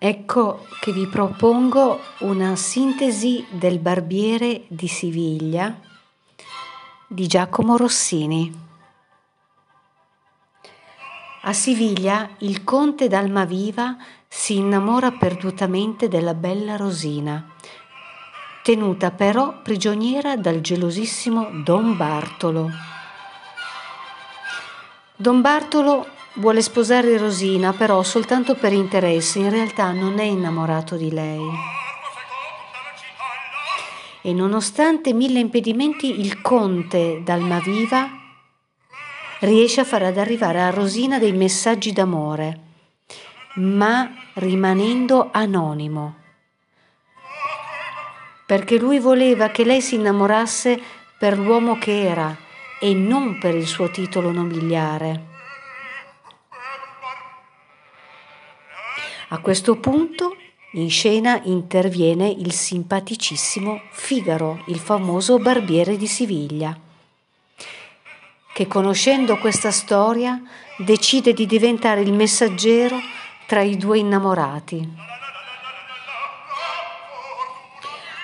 Ecco che vi propongo una sintesi del Barbiere di Siviglia di Giacomo Rossini. A Siviglia il conte d'Almaviva si innamora perdutamente della bella Rosina, tenuta però prigioniera dal gelosissimo Don Bartolo. Don Bartolo Vuole sposare Rosina, però soltanto per interesse, in realtà non è innamorato di lei. E nonostante mille impedimenti, il conte d'Almaviva riesce a far ad arrivare a Rosina dei messaggi d'amore, ma rimanendo anonimo. Perché lui voleva che lei si innamorasse per l'uomo che era e non per il suo titolo nobiliare. A questo punto in scena interviene il simpaticissimo Figaro, il famoso barbiere di Siviglia, che conoscendo questa storia decide di diventare il messaggero tra i due innamorati.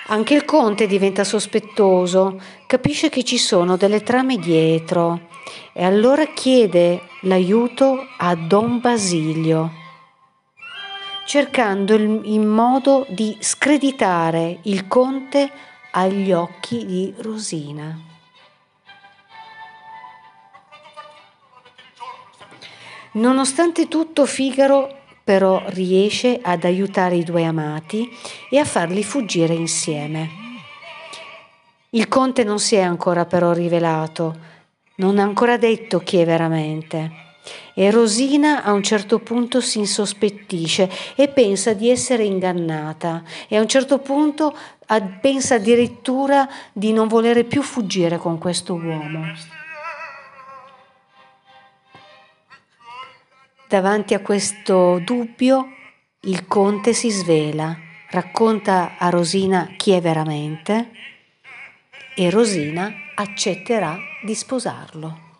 Anche il conte diventa sospettoso, capisce che ci sono delle trame dietro e allora chiede l'aiuto a Don Basilio cercando in modo di screditare il conte agli occhi di Rosina. Nonostante tutto, Figaro però riesce ad aiutare i due amati e a farli fuggire insieme. Il conte non si è ancora però rivelato, non ha ancora detto chi è veramente. E Rosina a un certo punto si insospettisce e pensa di essere ingannata e a un certo punto pensa addirittura di non volere più fuggire con questo uomo. Davanti a questo dubbio il conte si svela, racconta a Rosina chi è veramente e Rosina accetterà di sposarlo.